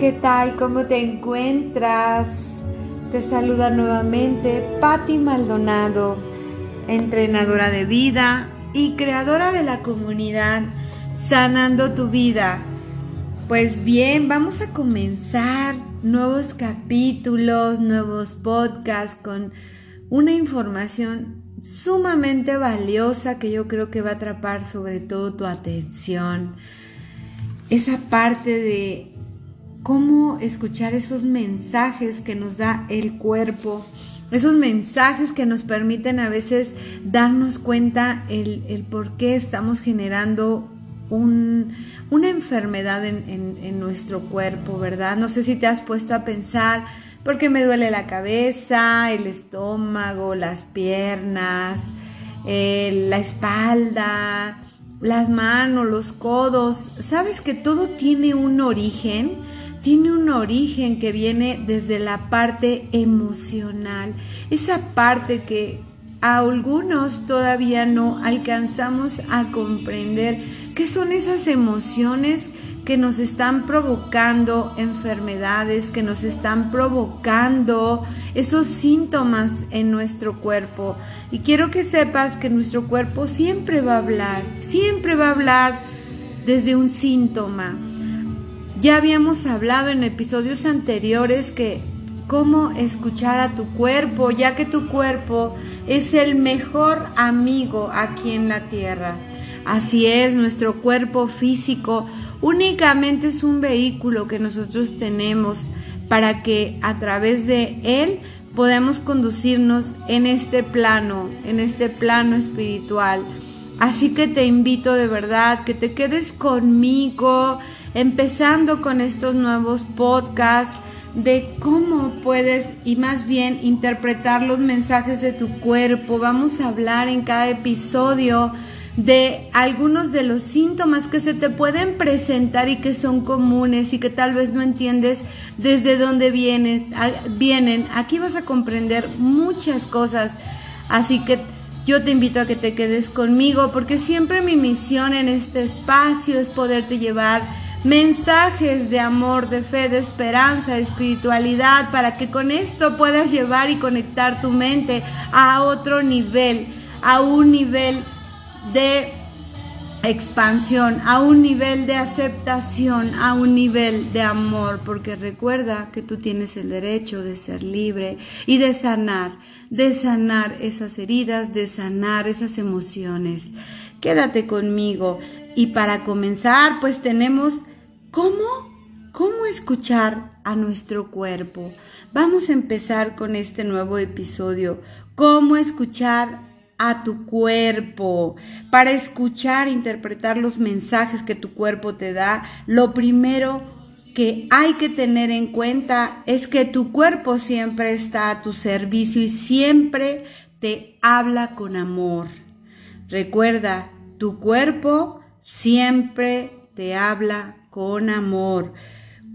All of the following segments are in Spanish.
¿Qué tal? ¿Cómo te encuentras? Te saluda nuevamente Patti Maldonado, entrenadora de vida y creadora de la comunidad Sanando tu vida. Pues bien, vamos a comenzar nuevos capítulos, nuevos podcasts con una información sumamente valiosa que yo creo que va a atrapar sobre todo tu atención. Esa parte de cómo escuchar esos mensajes que nos da el cuerpo, esos mensajes que nos permiten a veces darnos cuenta el, por qué estamos generando una enfermedad en, nuestro cuerpo, ¿verdad? No sé si te has puesto a pensar, ¿por qué me duele la cabeza, el estómago, las piernas, eh, la espalda, las manos, los codos. ¿Sabes que todo tiene un origen? Tiene un origen que viene desde la parte emocional, esa parte que a algunos todavía no alcanzamos a comprender qué son esas emociones que nos están provocando enfermedades, que nos están provocando esos síntomas en nuestro cuerpo. Y quiero que sepas que nuestro cuerpo siempre va a hablar, siempre va a hablar desde un síntoma. Ya habíamos hablado en episodios anteriores que cómo escuchar a tu cuerpo, ya que tu cuerpo es el mejor amigo aquí en la tierra. Así es, nuestro cuerpo físico únicamente es un vehículo que nosotros tenemos para que a través de él podamos conducirnos en este plano, en este plano espiritual. Así que te invito de verdad que te quedes conmigo, empezando con estos nuevos podcasts de cómo puedes y más bien interpretar los mensajes de tu cuerpo. Vamos a hablar en cada episodio de algunos de los síntomas que se te pueden presentar y que son comunes y que tal vez no entiendes desde dónde vienes, vienen. Aquí vas a comprender muchas cosas. Así que yo te invito a que te quedes conmigo porque siempre mi misión en este espacio es poderte llevar mensajes de amor, de fe, de esperanza, de espiritualidad, para que con esto puedas llevar y conectar tu mente a otro nivel, a un nivel de expansión, a un nivel de aceptación, a un nivel de amor, porque recuerda que tú tienes el derecho de ser libre y de sanar, de sanar esas heridas, de sanar esas emociones. Quédate conmigo. Y para comenzar, pues tenemos ¿Cómo? ¿Cómo escuchar a nuestro cuerpo? Vamos a empezar con este nuevo episodio. ¿Cómo escuchar a tu cuerpo? Para escuchar interpretar los mensajes que tu cuerpo te da, lo primero que hay que tener en cuenta es que tu cuerpo siempre está a tu servicio y siempre te habla con amor. Recuerda, tu cuerpo siempre te habla con amor.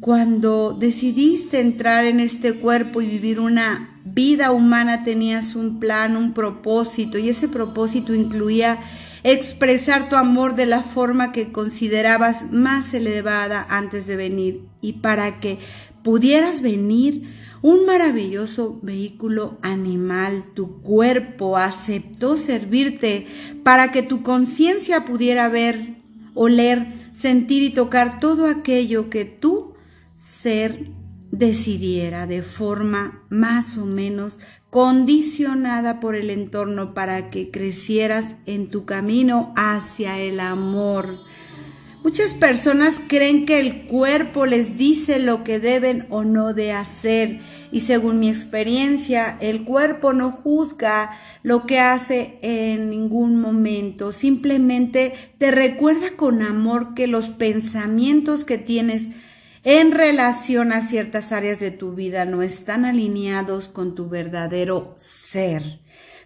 Cuando decidiste entrar en este cuerpo y vivir una vida humana tenías un plan, un propósito y ese propósito incluía expresar tu amor de la forma que considerabas más elevada antes de venir y para que pudieras venir un maravilloso vehículo animal, tu cuerpo aceptó servirte para que tu conciencia pudiera ver, oler, sentir y tocar todo aquello que tu ser decidiera de forma más o menos condicionada por el entorno para que crecieras en tu camino hacia el amor. Muchas personas creen que el cuerpo les dice lo que deben o no de hacer y según mi experiencia, el cuerpo no juzga lo que hace en ningún momento. Simplemente te recuerda con amor que los pensamientos que tienes en relación a ciertas áreas de tu vida no están alineados con tu verdadero ser.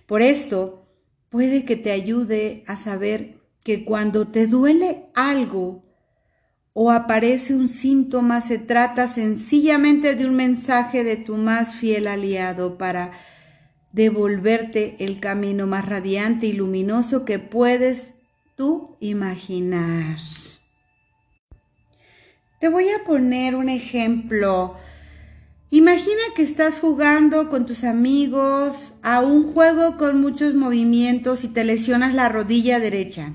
Por esto, puede que te ayude a saber que cuando te duele algo, o aparece un síntoma, se trata sencillamente de un mensaje de tu más fiel aliado para devolverte el camino más radiante y luminoso que puedes tú imaginar. Te voy a poner un ejemplo. Imagina que estás jugando con tus amigos a un juego con muchos movimientos y te lesionas la rodilla derecha.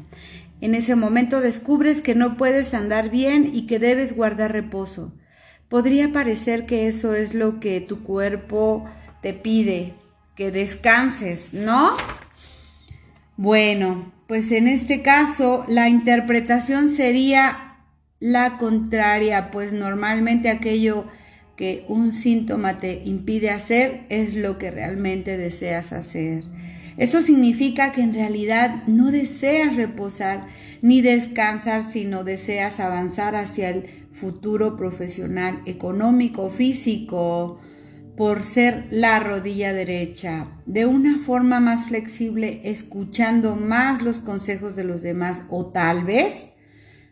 En ese momento descubres que no puedes andar bien y que debes guardar reposo. Podría parecer que eso es lo que tu cuerpo te pide, que descanses, ¿no? Bueno, pues en este caso la interpretación sería la contraria, pues normalmente aquello que un síntoma te impide hacer es lo que realmente deseas hacer. Eso significa que en realidad no deseas reposar ni descansar, sino deseas avanzar hacia el futuro profesional, económico, físico, por ser la rodilla derecha, de una forma más flexible, escuchando más los consejos de los demás o tal vez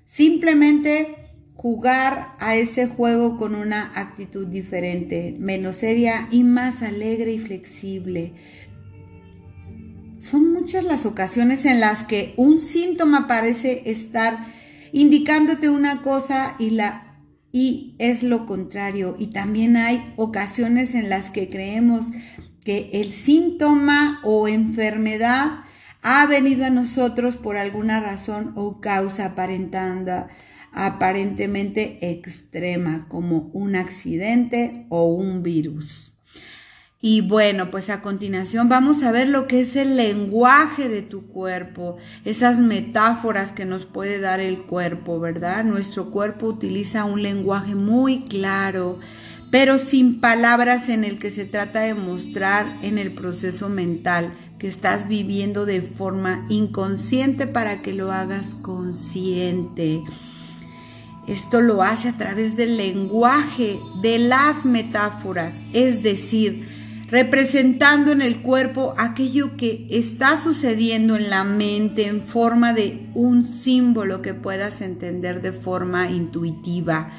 simplemente jugar a ese juego con una actitud diferente, menos seria y más alegre y flexible. Son muchas las ocasiones en las que un síntoma parece estar indicándote una cosa y la y es lo contrario. Y también hay ocasiones en las que creemos que el síntoma o enfermedad ha venido a nosotros por alguna razón o causa aparentando, aparentemente extrema, como un accidente o un virus. Y bueno, pues a continuación vamos a ver lo que es el lenguaje de tu cuerpo, esas metáforas que nos puede dar el cuerpo, ¿verdad? Nuestro cuerpo utiliza un lenguaje muy claro, pero sin palabras en el que se trata de mostrar en el proceso mental que estás viviendo de forma inconsciente para que lo hagas consciente. Esto lo hace a través del lenguaje de las metáforas, es decir, representando en el cuerpo aquello que está sucediendo en la mente en forma de un símbolo que puedas entender de forma intuitiva.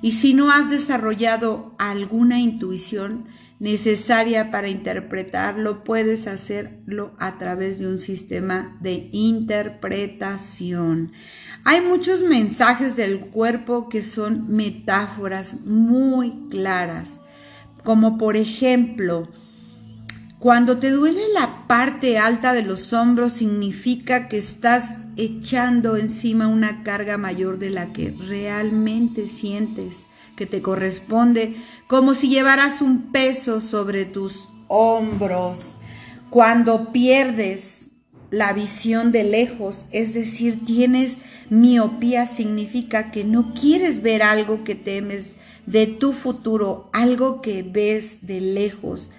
Y si no has desarrollado alguna intuición necesaria para interpretarlo, puedes hacerlo a través de un sistema de interpretación. Hay muchos mensajes del cuerpo que son metáforas muy claras como por ejemplo, cuando te duele la parte alta de los hombros significa que estás echando encima una carga mayor de la que realmente sientes que te corresponde, como si llevaras un peso sobre tus hombros. Cuando pierdes la visión de lejos, es decir, tienes miopía, significa que no quieres ver algo que temes de tu futuro, algo que ves de lejos.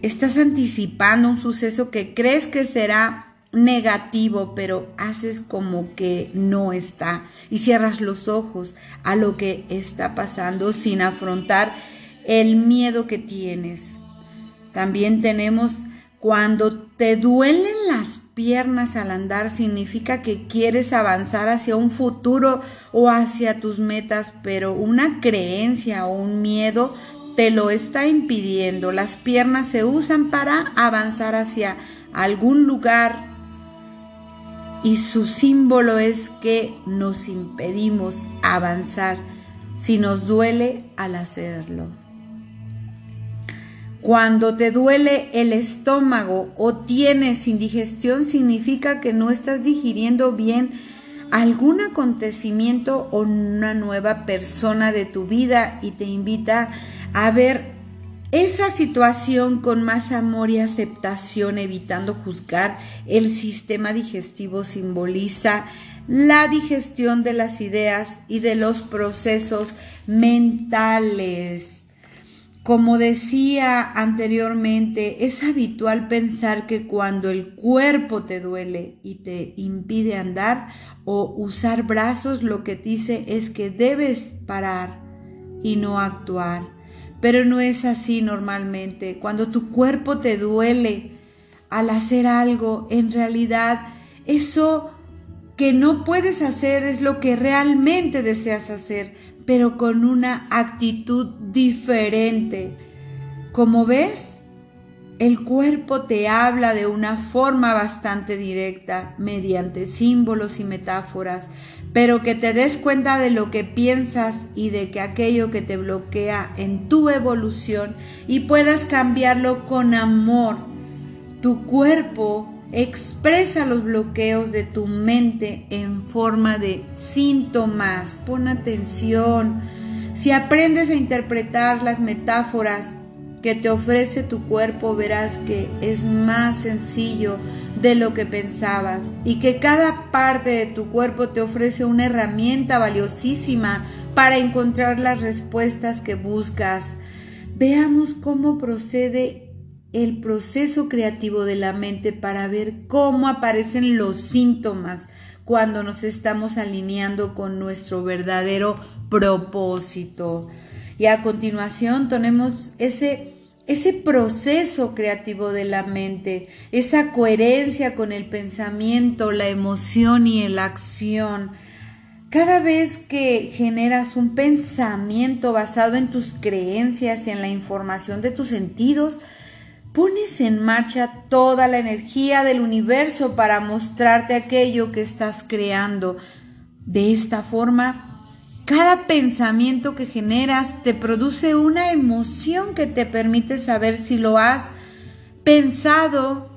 Estás anticipando un suceso que crees que será negativo, pero haces como que no está y cierras los ojos a lo que está pasando sin afrontar el miedo que tienes. También tenemos cuando te duelen las piernas al andar significa que quieres avanzar hacia un futuro o hacia tus metas, pero una creencia o un miedo te lo está impidiendo. Las piernas se usan para avanzar hacia algún lugar y su símbolo es que nos impedimos avanzar si nos duele al hacerlo. Cuando te duele el estómago o tienes indigestión, significa que no estás digiriendo bien algún acontecimiento o una nueva persona de tu vida y te invita a ver esa situación con más amor y aceptación, evitando juzgar. El sistema digestivo simboliza la digestión de las ideas y de los procesos mentales. Como decía anteriormente, es habitual pensar que cuando el cuerpo te duele y te impide andar o usar brazos, lo que dice es que debes parar y no actuar. Pero no es así normalmente. Cuando tu cuerpo te duele al hacer algo, en realidad eso que no puedes hacer es lo que realmente deseas hacer pero con una actitud diferente. Como ves, el cuerpo te habla de una forma bastante directa, mediante símbolos y metáforas, pero que te des cuenta de lo que piensas y de que aquello que te bloquea en tu evolución y puedas cambiarlo con amor. Tu cuerpo expresa los bloqueos de tu mente en forma de síntomas. Pon atención. Si aprendes a interpretar las metáforas que te ofrece tu cuerpo, verás que es más sencillo de lo que pensabas y que cada parte de tu cuerpo te ofrece una herramienta valiosísima para encontrar las respuestas que buscas. Veamos cómo procede el proceso creativo de la mente para ver cómo aparecen los síntomas cuando nos estamos alineando con nuestro verdadero propósito. Y a continuación tenemos ese ese proceso creativo de la mente, esa coherencia con el pensamiento, la emoción y la acción. Cada vez que generas un pensamiento basado en tus creencias y en la información de tus sentidos, pones en marcha toda la energía del universo para mostrarte aquello que estás creando. De esta forma, cada pensamiento que generas te produce una emoción que te permite saber si lo has pensado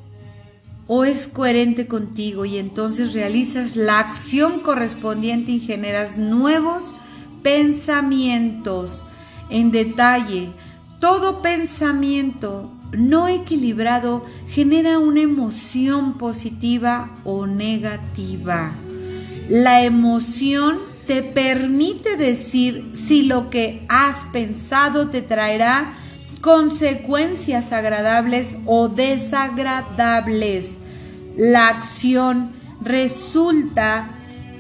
o es coherente contigo y entonces realizas la acción correspondiente y generas nuevos pensamientos. En detalle, todo pensamiento no equilibrado genera una emoción positiva o negativa. La emoción te permite decir si lo que has pensado te traerá consecuencias agradables o desagradables. La acción resulta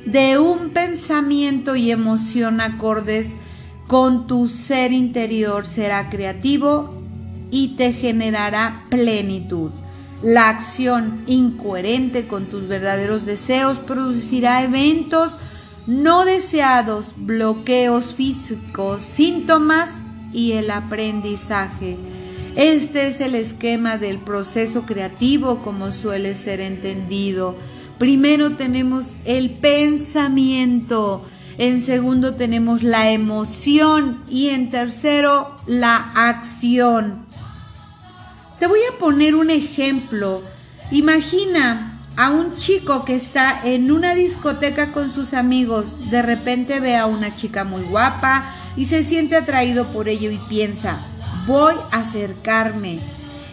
de un pensamiento y emoción acordes con tu ser interior. Será creativo y te generará plenitud. La acción incoherente con tus verdaderos deseos producirá eventos no deseados, bloqueos físicos, síntomas y el aprendizaje. Este es el esquema del proceso creativo como suele ser entendido. Primero tenemos el pensamiento, en segundo tenemos la emoción y en tercero la acción. Te voy a poner un ejemplo. Imagina a un chico que está en una discoteca con sus amigos, de repente ve a una chica muy guapa y se siente atraído por ello y piensa, voy a acercarme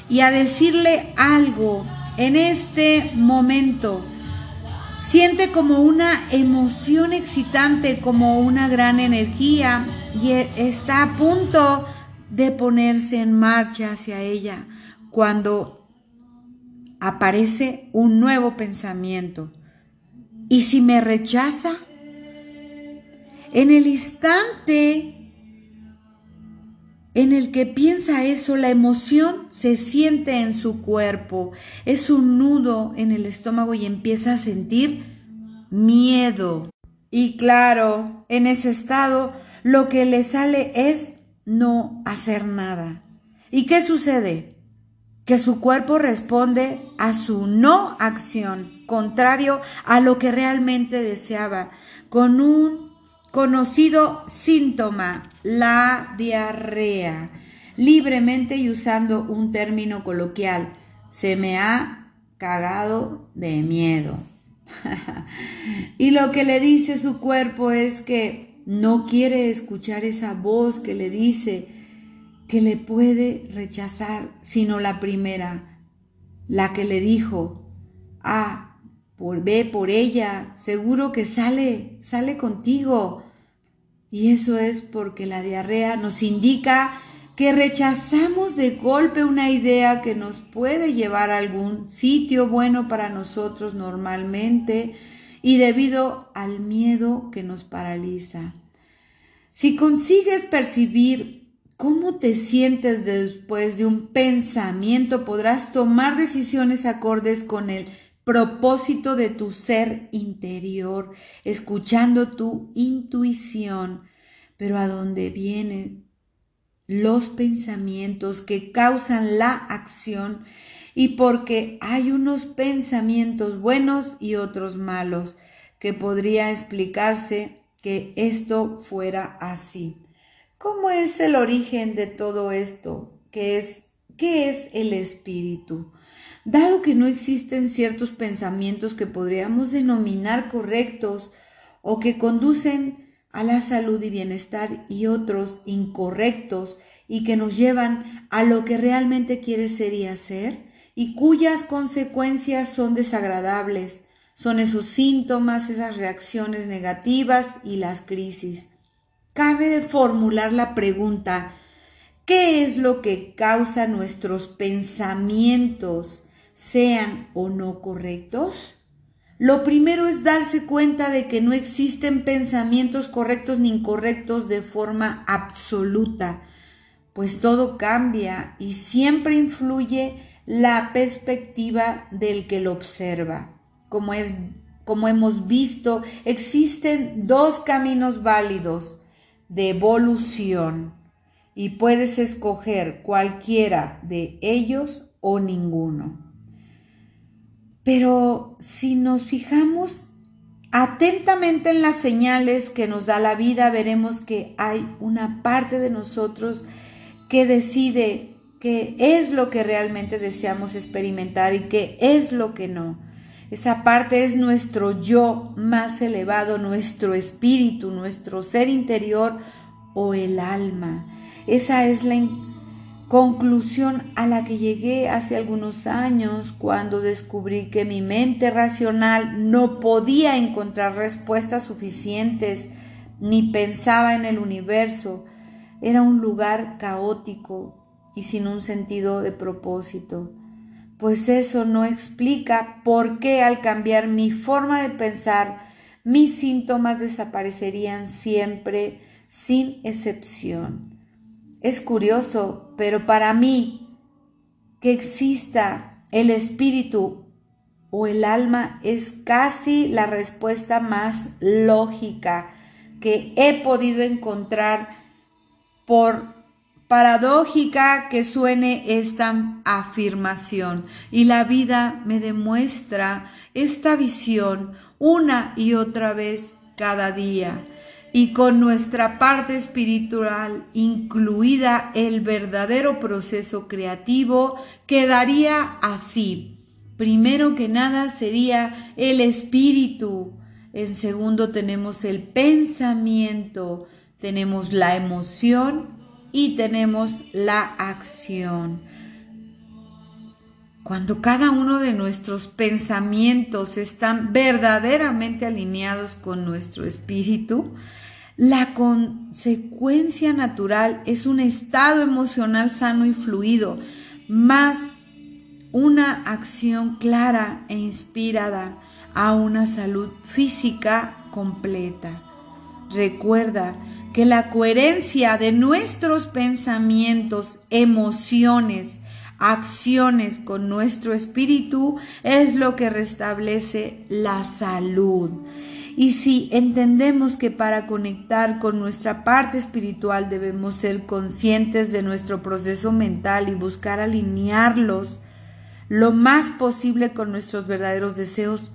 y a decirle algo en este momento. Siente como una emoción excitante, como una gran energía y e, está a punto de ponerse en marcha hacia ella cuando aparece un nuevo pensamiento. ¿Y si me rechaza? En el instante en el que piensa eso, la emoción se siente en su cuerpo, es un nudo en el estómago y empieza a sentir miedo. Y claro, en ese estado lo que le sale es no hacer nada. ¿Y qué sucede? Que su cuerpo responde a su no acción, contrario a lo que realmente deseaba, con un conocido síntoma, la diarrea, libremente y usando un término coloquial, se me ha cagado de miedo. y lo que le dice su cuerpo es que no quiere escuchar esa voz que le dice, que le puede rechazar, sino la primera, la que le dijo, ah, por, ve por ella, seguro que sale, sale contigo. Y eso es porque la diarrea nos indica que rechazamos de golpe una idea que nos puede llevar a algún sitio bueno para nosotros normalmente y debido al miedo que nos paraliza. Si consigues percibir cómo te sientes después de un pensamiento, podrás tomar decisiones acordes con el propósito de tu ser interior, escuchando tu intuición, pero a dónde vienen los pensamientos que causan la acción y porque hay unos pensamientos buenos y otros malos. que podría explicarse que esto fuera así. ¿Cómo es el origen de todo esto? ¿Qué es, qué es el espíritu? Dado que no existen ciertos pensamientos que podríamos denominar correctos o que conducen a la salud y bienestar y otros incorrectos y que nos llevan a lo que realmente quiere ser y hacer y cuyas consecuencias son desagradables, son esos síntomas, esas reacciones negativas y las crisis cabe formular la pregunta, ¿qué es lo que causa nuestros pensamientos, sean o no correctos? Lo primero es darse cuenta de que no existen pensamientos correctos ni incorrectos de forma absoluta, pues todo cambia y siempre influye la perspectiva del que lo observa. Como, es, como hemos visto, existen dos caminos válidos, de evolución y puedes escoger cualquiera de ellos o ninguno. Pero si nos fijamos atentamente en las señales que nos da la vida, veremos que hay una parte de nosotros que decide qué es lo que realmente deseamos experimentar y qué es lo que no. Esa parte es nuestro yo más elevado, nuestro espíritu, nuestro ser interior o el alma. Esa es la conclusión a la que llegué hace algunos años cuando descubrí que mi mente racional no podía encontrar respuestas suficientes ni pensaba en el universo. Era un lugar caótico y sin un sentido de propósito pues eso no explica por qué al cambiar mi forma de pensar, mis síntomas desaparecerían siempre sin excepción. Es curioso, pero para mí que exista el espíritu o el alma es casi la respuesta más lógica que he podido encontrar por paradójica que suene esta afirmación y la vida me demuestra esta visión una y otra vez cada día y con nuestra parte espiritual incluida el verdadero proceso creativo quedaría así. Primero que nada sería el espíritu. En segundo tenemos el pensamiento, tenemos la emoción y tenemos la acción. Cuando cada uno de nuestros pensamientos están verdaderamente alineados con nuestro espíritu, la consecuencia natural es un estado emocional sano y fluido, más una acción clara e inspirada a una salud física completa. Recuerda que la coherencia de nuestros pensamientos, emociones, acciones con nuestro espíritu es lo que restablece la salud. Y si entendemos que para conectar con nuestra parte espiritual debemos ser conscientes de nuestro proceso mental y buscar alinearlos lo más posible con nuestros verdaderos deseos,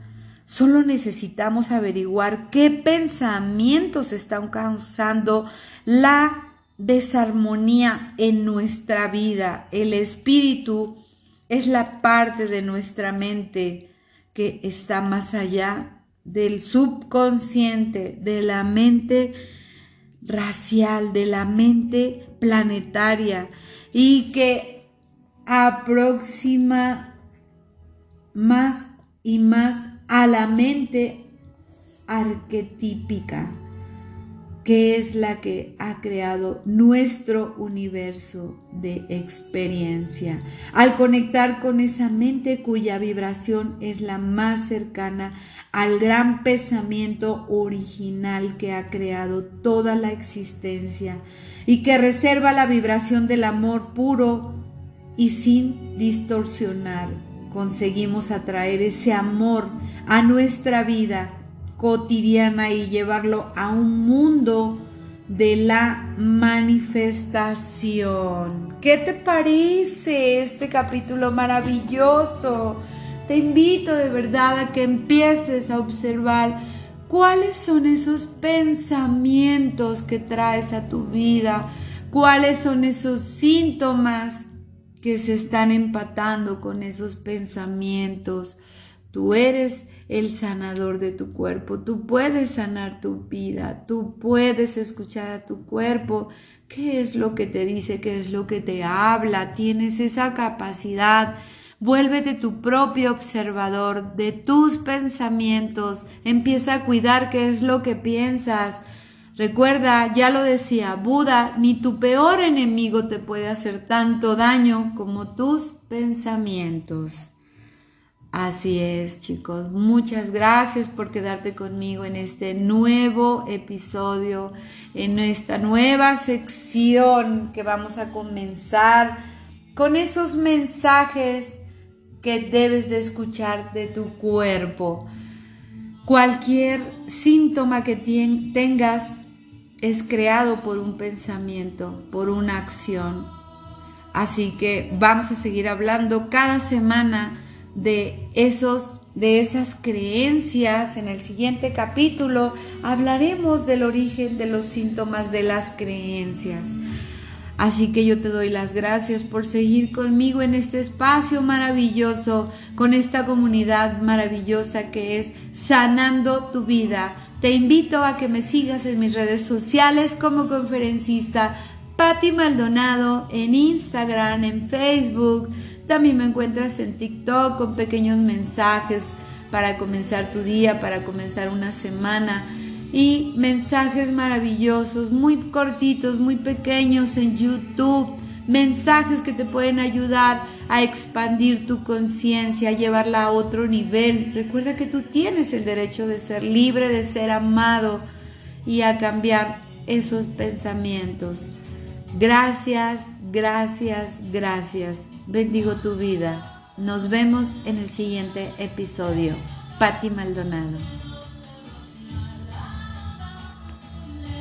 Solo necesitamos averiguar qué pensamientos están causando la desarmonía en nuestra vida. El espíritu es la parte de nuestra mente que está más allá del subconsciente, de la mente racial, de la mente planetaria y que aproxima más y más a la mente arquetípica, que es la que ha creado nuestro universo de experiencia. Al conectar con esa mente cuya vibración es la más cercana al gran pensamiento original que ha creado toda la existencia y que reserva la vibración del amor puro y sin distorsionar conseguimos atraer ese amor a nuestra vida cotidiana y llevarlo a un mundo de la manifestación. ¿Qué te parece este capítulo maravilloso? Te invito de verdad a que empieces a observar ¿Cuáles son esos pensamientos que traes a tu vida? ¿Cuáles son esos síntomas que se están empatando con esos pensamientos? Tú eres el sanador de tu cuerpo. Tú puedes sanar tu vida. Tú puedes escuchar a tu cuerpo. ¿Qué es lo que te dice? ¿Qué es lo que te habla? Tienes esa capacidad. Vuélvete tu propio observador de tus pensamientos. Empieza a cuidar qué es lo que piensas. Recuerda, ya lo decía Buda, ni tu peor enemigo te puede hacer tanto daño como tus pensamientos. Así es, chicos. Muchas gracias por quedarte conmigo en este nuevo episodio, en esta nueva sección que vamos a comenzar con esos mensajes que debes de escuchar de tu cuerpo. Cualquier síntoma que tengas es creado por un pensamiento, por una acción. Así que vamos a seguir hablando cada semana de esos de esas creencias. En el siguiente capítulo hablaremos del origen de los síntomas de las creencias. Así que yo te doy las gracias por seguir conmigo en este espacio maravilloso, con esta comunidad maravillosa que es Sanando tu vida. Te invito a que me sigas en mis redes sociales como conferencista Patti Maldonado en Instagram, en Facebook, también me encuentras en TikTok con pequeños mensajes para comenzar tu día, para comenzar una semana. Y mensajes maravillosos, muy cortitos, muy pequeños en YouTube. Mensajes que te pueden ayudar a expandir tu conciencia, a llevarla a otro nivel. Recuerda que tú tienes el derecho de ser libre, de ser amado y a cambiar esos pensamientos. Gracias, gracias, gracias. Bendigo tu vida. Nos vemos en el siguiente episodio. Patti Maldonado.